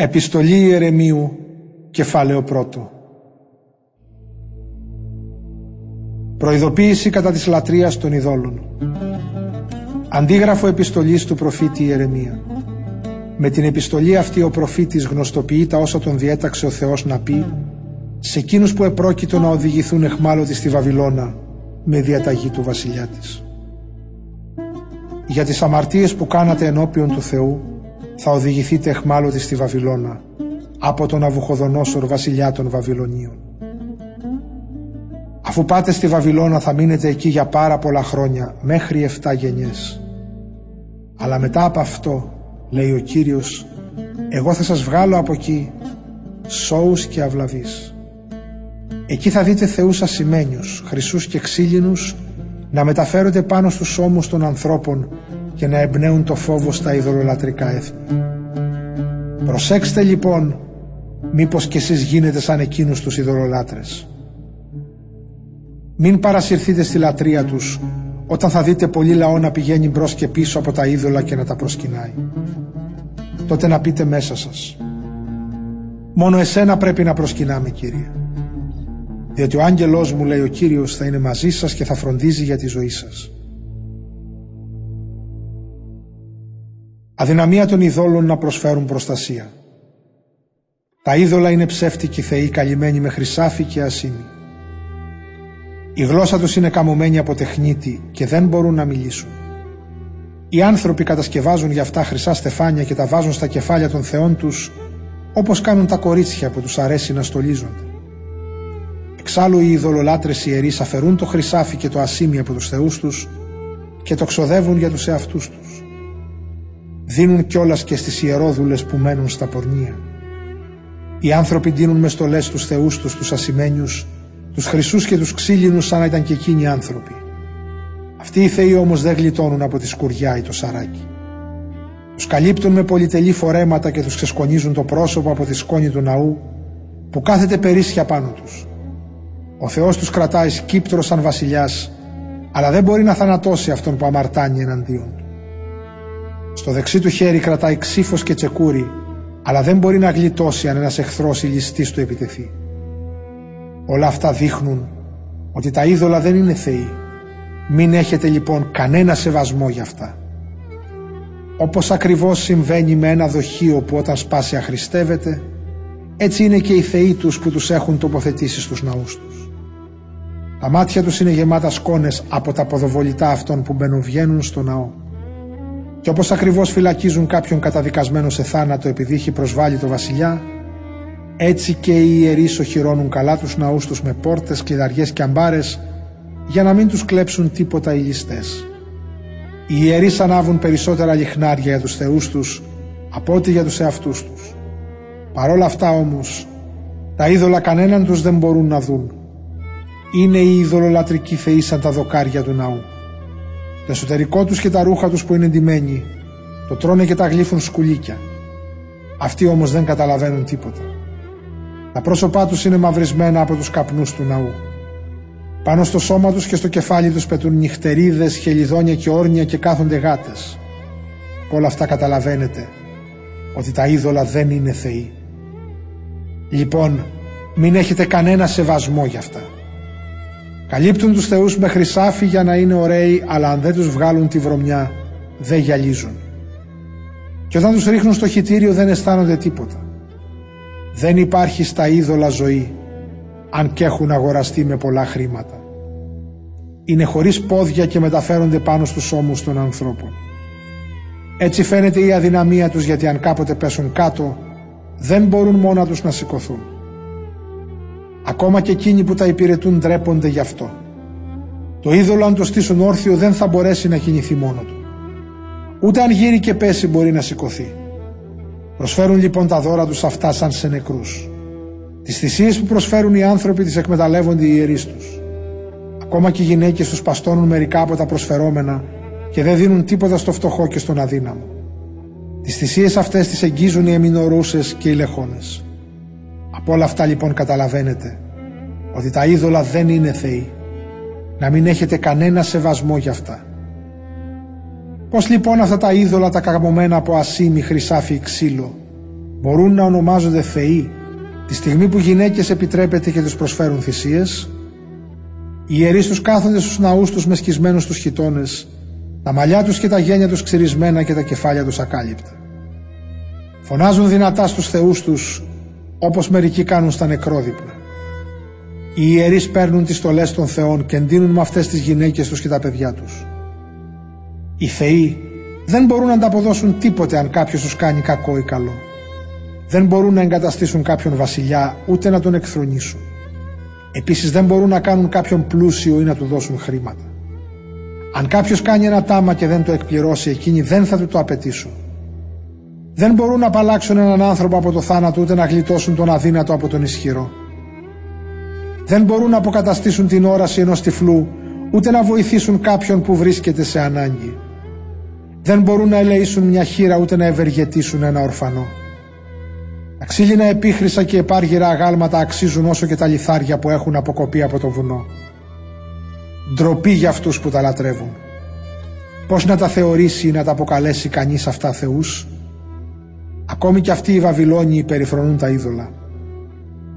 Επιστολή Ιερεμίου, κεφάλαιο πρώτο. Προειδοποίηση κατά της λατρείας των ειδόλων. Αντίγραφο επιστολής του προφήτη Ιερεμία. Με την επιστολή αυτή ο προφήτης γνωστοποιεί τα όσα τον διέταξε ο Θεός να πει σε εκείνους που επρόκειτο να οδηγηθούν εχμάλωτοι στη Βαβυλώνα με διαταγή του βασιλιά της. Για τις αμαρτίες που κάνατε ενώπιον του Θεού θα οδηγηθείτε εχμάλωτοι στη Βαβυλώνα από τον Αβουχοδονόσορ βασιλιά των Βαβυλωνίων. Αφού πάτε στη Βαβυλώνα θα μείνετε εκεί για πάρα πολλά χρόνια μέχρι 7 γενιές. Αλλά μετά από αυτό, λέει ο Κύριος, εγώ θα σας βγάλω από εκεί σώους και αυλαβείς. Εκεί θα δείτε θεούς ασημένιους, χρυσούς και ξύλινους να μεταφέρονται πάνω στους ώμους των ανθρώπων και να εμπνέουν το φόβο στα ειδωλολατρικά έθνη. Προσέξτε λοιπόν μήπως κι εσείς γίνετε σαν εκείνους τους ειδωλολάτρες. Μην παρασυρθείτε στη λατρεία τους όταν θα δείτε πολύ λαό να πηγαίνει μπρος και πίσω από τα είδωλα και να τα προσκυνάει. Τότε να πείτε μέσα σας «Μόνο εσένα πρέπει να προσκυνάμε Κύριε» διότι ο άγγελός μου λέει ο Κύριος θα είναι μαζί σας και θα φροντίζει για τη ζωή σας. Αδυναμία των ειδόλων να προσφέρουν προστασία. Τα είδωλα είναι ψεύτικοι θεοί καλυμμένοι με χρυσάφι και ασύνη. Η γλώσσα τους είναι καμωμένη από τεχνίτη και δεν μπορούν να μιλήσουν. Οι άνθρωποι κατασκευάζουν για αυτά χρυσά στεφάνια και τα βάζουν στα κεφάλια των θεών τους όπως κάνουν τα κορίτσια που τους αρέσει να στολίζονται. Εξάλλου οι ειδωλολάτρες ιερείς αφαιρούν το χρυσάφι και το ασήμι από τους θεούς τους και το ξοδεύουν για τους εαυτούς τους δίνουν κιόλας και στις ιερόδουλες που μένουν στα πορνεία. Οι άνθρωποι δίνουν μες στολές τους θεούς τους, τους ασημένιους, τους χρυσούς και τους ξύλινους σαν να ήταν και εκείνοι άνθρωποι. Αυτοί οι θεοί όμως δεν γλιτώνουν από τη σκουριά ή το σαράκι. Τους καλύπτουν με πολυτελή φορέματα και τους ξεσκονίζουν το πρόσωπο από τη σκόνη του ναού που κάθεται περίσσια πάνω τους. Ο Θεός τους κρατάει σκύπτρο σαν βασιλιάς αλλά δεν μπορεί να θανατώσει αυτόν που αμαρτάνει εναντίον του. Στο δεξί του χέρι κρατάει ξύφος και τσεκούρι, αλλά δεν μπορεί να γλιτώσει αν ένας εχθρός ή ληστής του επιτεθεί. Όλα αυτά δείχνουν ότι τα είδωλα δεν είναι θεοί. Μην έχετε λοιπόν κανένα σεβασμό για αυτά. Όπως ακριβώς συμβαίνει με ένα δοχείο που όταν σπάσει αχρηστεύεται, έτσι είναι και οι θεοί τους που τους έχουν τοποθετήσει στους ναούς τους. Τα μάτια τους είναι γεμάτα σκόνες από τα ποδοβολητά αυτών που μπαινοβγαίνουν στο ναό. Και όπως ακριβώς φυλακίζουν κάποιον καταδικασμένο σε θάνατο επειδή έχει προσβάλει το βασιλιά, έτσι και οι ιερείς οχυρώνουν καλά τους ναούς τους με πόρτες, κλειδαριές και αμπάρες για να μην τους κλέψουν τίποτα οι ληστές. Οι ιερείς ανάβουν περισσότερα λιχνάρια για τους θεούς τους από ό,τι για τους εαυτούς τους. Παρόλα αυτά όμως, τα είδωλα κανέναν τους δεν μπορούν να δουν. Είναι οι ειδωλολατρικοί θεοί σαν τα δοκάρια του ναού. Το εσωτερικό τους και τα ρούχα τους που είναι ντυμένοι το τρώνε και τα γλύφουν σκουλίκια. Αυτοί όμως δεν καταλαβαίνουν τίποτα. Τα πρόσωπά τους είναι μαυρισμένα από τους καπνούς του ναού. Πάνω στο σώμα τους και στο κεφάλι τους πετούν νυχτερίδες, χελιδόνια και όρνια και κάθονται γάτες. όλα αυτά καταλαβαίνετε ότι τα είδωλα δεν είναι θεοί. Λοιπόν, μην έχετε κανένα σεβασμό για αυτά. Καλύπτουν τους θεούς με χρυσάφι για να είναι ωραίοι, αλλά αν δεν τους βγάλουν τη βρωμιά, δεν γυαλίζουν. Και όταν τους ρίχνουν στο χιτήριο δεν αισθάνονται τίποτα. Δεν υπάρχει στα είδωλα ζωή, αν και έχουν αγοραστεί με πολλά χρήματα. Είναι χωρίς πόδια και μεταφέρονται πάνω στους ώμους των ανθρώπων. Έτσι φαίνεται η αδυναμία τους γιατί αν κάποτε πέσουν κάτω, δεν μπορούν μόνα τους να σηκωθούν. Ακόμα και εκείνοι που τα υπηρετούν ντρέπονται γι' αυτό. Το είδωλο αν το στήσουν όρθιο δεν θα μπορέσει να κινηθεί μόνο του. Ούτε αν γύρει και πέσει μπορεί να σηκωθεί. Προσφέρουν λοιπόν τα δώρα τους αυτά σαν σε νεκρούς. Τις θυσίες που προσφέρουν οι άνθρωποι τις εκμεταλλεύονται οι ιερείς τους. Ακόμα και οι γυναίκες τους παστώνουν μερικά από τα προσφερόμενα και δεν δίνουν τίποτα στο φτωχό και στον αδύναμο. Τις θυσίες αυτές τις εγγίζουν οι εμινορούσες και οι λεχόνες. Από όλα αυτά λοιπόν καταλαβαίνετε ότι τα είδωλα δεν είναι θεοί. Να μην έχετε κανένα σεβασμό για αυτά. Πώς λοιπόν αυτά τα είδωλα τα καγμωμένα από ασίμι, χρυσάφι, ξύλο μπορούν να ονομάζονται θεοί τη στιγμή που γυναίκες επιτρέπεται και τους προσφέρουν θυσίες, οι ιερείς τους κάθονται στους ναούς τους με σκισμένους τους χιτώνες, τα μαλλιά τους και τα γένια τους ξυρισμένα και τα κεφάλια τους ακάλυπτα. Φωνάζουν δυνατά στους θεούς τους, όπως μερικοί κάνουν στα νεκρόδυπλα. Οι ιερείς παίρνουν τις στολές των θεών και εντείνουν με αυτές τις γυναίκες τους και τα παιδιά τους. Οι θεοί δεν μπορούν να ανταποδώσουν τίποτε αν κάποιος τους κάνει κακό ή καλό. Δεν μπορούν να εγκαταστήσουν κάποιον βασιλιά ούτε να τον εκθρονήσουν. Επίσης δεν μπορούν να κάνουν κάποιον πλούσιο ή να του δώσουν χρήματα. Αν κάποιος κάνει ένα τάμα και δεν το εκπληρώσει εκείνοι δεν θα του το απαιτήσουν. Δεν μπορούν να απαλλάξουν έναν άνθρωπο από το θάνατο ούτε να γλιτώσουν τον αδύνατο από τον ισχυρό. Δεν μπορούν να αποκαταστήσουν την όραση ενός τυφλού ούτε να βοηθήσουν κάποιον που βρίσκεται σε ανάγκη. Δεν μπορούν να ελεήσουν μια χείρα ούτε να ευεργετήσουν ένα ορφανό. Τα ξύλινα επίχρησα και επάργυρα αγάλματα αξίζουν όσο και τα λιθάρια που έχουν αποκοπεί από το βουνό. Ντροπή για αυτούς που τα λατρεύουν. Πώς να τα θεωρήσει ή να τα αποκαλέσει κανείς αυτά θεούς; Ακόμη και αυτοί οι Βαβυλώνιοι περιφρονούν τα είδωλα.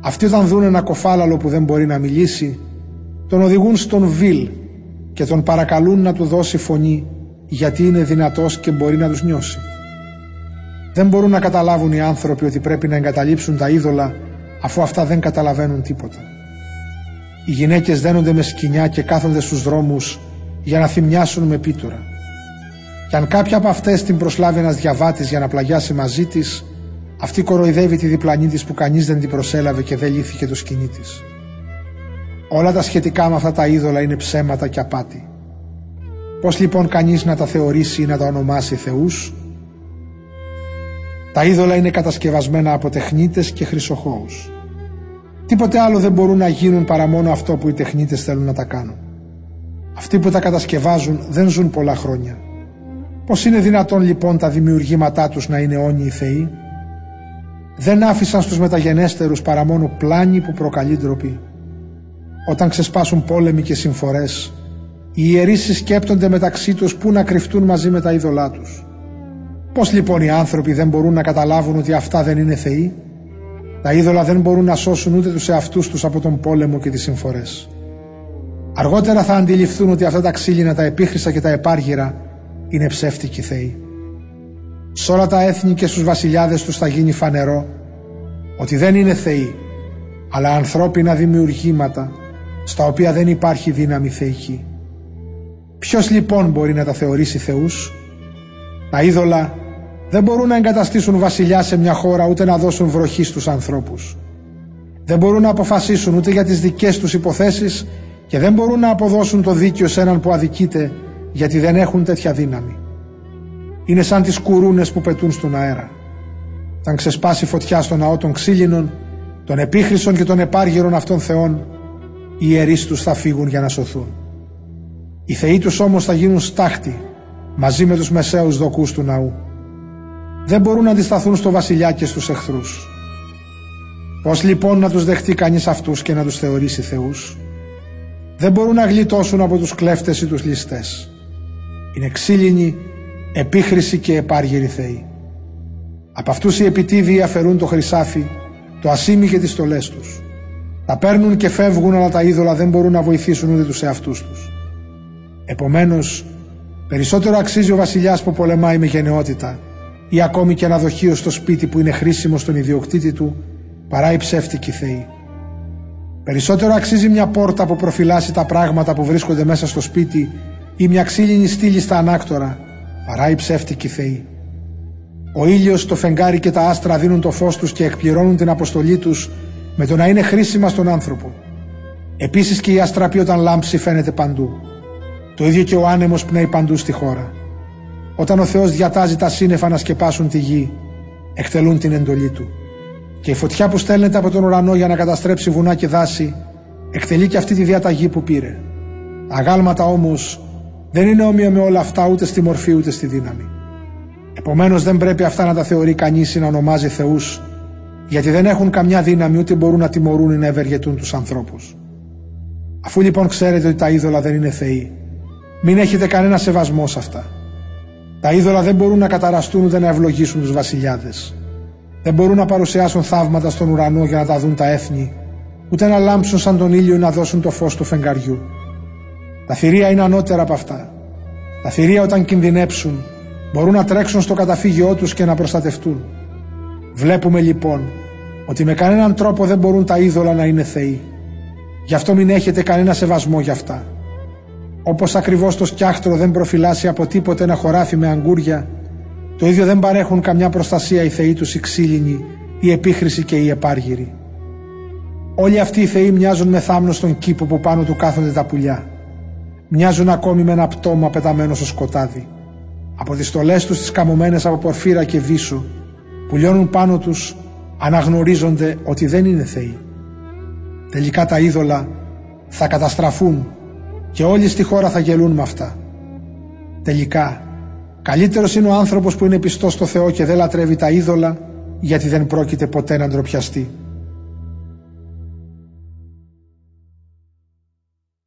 Αυτοί όταν δουν ένα κοφάλαλο που δεν μπορεί να μιλήσει, τον οδηγούν στον Βιλ και τον παρακαλούν να του δώσει φωνή γιατί είναι δυνατός και μπορεί να τους νιώσει. Δεν μπορούν να καταλάβουν οι άνθρωποι ότι πρέπει να εγκαταλείψουν τα είδωλα αφού αυτά δεν καταλαβαίνουν τίποτα. Οι γυναίκες δένονται με σκοινιά και κάθονται στους δρόμους για να θυμιάσουν με πίτουρα. Και αν κάποια από αυτές την προσλάβει ένας διαβάτης για να πλαγιάσει μαζί της, αυτή κοροϊδεύει τη διπλανή της που κανείς δεν την προσέλαβε και δεν λύθηκε το σκηνή της. Όλα τα σχετικά με αυτά τα είδωλα είναι ψέματα και απάτη. Πώς λοιπόν κανείς να τα θεωρήσει ή να τα ονομάσει θεούς; Τα είδωλα είναι κατασκευασμένα από τεχνίτες και χρυσοχώους. Τίποτε άλλο δεν μπορούν να γίνουν παρά μόνο αυτό που οι τεχνίτες θέλουν να τα κάνουν. Αυτοί που τα κατασκευάζουν δεν ζουν πολλά χρόνια. Πώς είναι δυνατόν λοιπόν τα δημιουργήματά τους να είναι όνειοι θεοί; Δεν άφησαν στους μεταγενέστερους παρά μόνο πλάνη που προκαλεί ντροπή. Όταν ξεσπάσουν πόλεμοι και συμφορές, οι ιερείς συσκέπτονται μεταξύ τους πού να κρυφτούν μαζί με τα είδωλά τους. Πώς λοιπόν οι άνθρωποι δεν μπορούν να καταλάβουν ότι αυτά δεν είναι θεοί; Τα είδωλα δεν μπορούν να σώσουν ούτε τους εαυτούς τους από τον πόλεμο και τις συμφορές. Αργότερα θα αντιληφθούν ότι αυτά τα ξύλινα, τα επίχρησα και τα επάργυρα είναι ψεύτικοι θεοί. Σε όλα τα έθνη και στους βασιλιάδες τους θα γίνει φανερό ότι δεν είναι θεοί, αλλά ανθρώπινα δημιουργήματα στα οποία δεν υπάρχει δύναμη θεϊκή. Ποιος λοιπόν μπορεί να τα θεωρήσει θεούς; Τα είδωλα δεν μπορούν να εγκαταστήσουν βασιλιά σε μια χώρα ούτε να δώσουν βροχή στους ανθρώπους. Δεν μπορούν να αποφασίσουν ούτε για τις δικές τους υποθέσεις και δεν μπορούν να αποδώσουν το δίκαιο σε έναν που αδικείται γιατί δεν έχουν τέτοια δύναμη. Είναι σαν τις κουρούνες που πετούν στον αέρα. Αν ξεσπάσει φωτιά στο ναό των ξύλινων, των επίχρυσων και των επάργυρων αυτών θεών, οι ιερείς τους θα φύγουν για να σωθούν. Οι θεοί τους όμως θα γίνουν στάχτη μαζί με τους μεσαίους δοκούς του ναού. Δεν μπορούν να αντισταθούν στο βασιλιά και στους εχθρούς. Πώς λοιπόν να τους δεχτεί κανείς αυτούς και να τους θεωρήσει θεούς; Δεν μπορούν να γλιτώσουν από τους κλέφτες ή τους ληστές. Είναι ξύλινοι, επίχρηση και επάργυροι θεοί. Από αυτούς οι επιτίδιοι αφαιρούν το χρυσάφι, το ασίμι και τις στολές τους. Τα παίρνουν και φεύγουν αλλά τα είδωλα δεν μπορούν να βοηθήσουν ούτε τους εαυτούς τους. Επομένως, περισσότερο αξίζει ο βασιλιάς που πολεμάει με γενναιότητα ή ακόμη και ένα δοχείο στο σπίτι που είναι χρήσιμο στον ιδιοκτήτη του παρά η ψεύτικη θεή. Περισσότερο αξίζει μια πόρτα που προφυλάσσει τα πράγματα που βρίσκονται μέσα στο σπίτι ή μια ξύλινη στήλη στα ανάκτορα παρά η ψεύτικη θεή. Ο ήλιος, το φεγγάρι και τα άστρα δίνουν το φως τους και εκπληρώνουν την αποστολή τους με το να είναι χρήσιμα στον άνθρωπο. Επίσης και η αστραπή όταν λάμψει φαίνεται παντού. Το ίδιο και ο άνεμος πνέει παντού στη χώρα. Όταν ο Θεός διατάζει τα σύννεφα να σκεπάσουν τη γη, εκτελούν την εντολή Του. Και η φωτιά που στέλνεται από τον ουρανό για να καταστρέψει βουνά και δάση, εκτελεί και αυτή τη διαταγή που πήρε. Τα αγάλματα όμως δεν είναι όμοια με όλα αυτά ούτε στη μορφή ούτε στη δύναμη. Επομένως δεν πρέπει αυτά να τα θεωρεί κανείς ή να ονομάζει θεούς, γιατί δεν έχουν καμιά δύναμη ούτε μπορούν να τιμωρούν ή να ευεργετούν τους ανθρώπους. Αφού λοιπόν ξέρετε ότι τα είδωλα δεν είναι θεοί, μην έχετε κανένα σεβασμό σε αυτά. Τα είδωλα δεν μπορούν να καταραστούν ούτε να ευλογήσουν τους βασιλιάδες. Δεν μπορούν να παρουσιάσουν θαύματα στον ουρανό για να τα δουν τα έθνη, ούτε να λάμψουν σαν τον ήλιο ή να δώσουν το φως του φεγγαριού. Τα θηρία είναι ανώτερα από αυτά. Τα θηρία όταν κινδυνέψουν μπορούν να τρέξουν στο καταφύγιό τους και να προστατευτούν. Βλέπουμε λοιπόν ότι με κανέναν τρόπο δεν μπορούν τα είδωλα να είναι θεοί. Γι' αυτό μην έχετε κανένα σεβασμό για αυτά. Όπως ακριβώς το σκιάχτρο δεν προφυλάσσει από τίποτε ένα χωράφι με αγκούρια, το ίδιο δεν παρέχουν καμιά προστασία οι θεοί τους οι ξύλινοι, η επίχρηση και οι επάργυροι. Όλοι αυτοί οι θεοί μοιάζουν με θάμνος στον κήπο που πάνω του κάθονται τα πουλιά. Μοιάζουν ακόμη με ένα πτώμα πεταμένο στο σκοτάδι. Από τις στολές τους τις καμωμένες από πορφύρα και βίσο που λιώνουν πάνω τους αναγνωρίζονται ότι δεν είναι θεοί. Τελικά τα είδωλα θα καταστραφούν και όλοι στη χώρα θα γελούν με αυτά. Τελικά, καλύτερος είναι ο άνθρωπος που είναι πιστός στο Θεό και δεν λατρεύει τα είδωλα γιατί δεν πρόκειται ποτέ να ντροπιαστεί.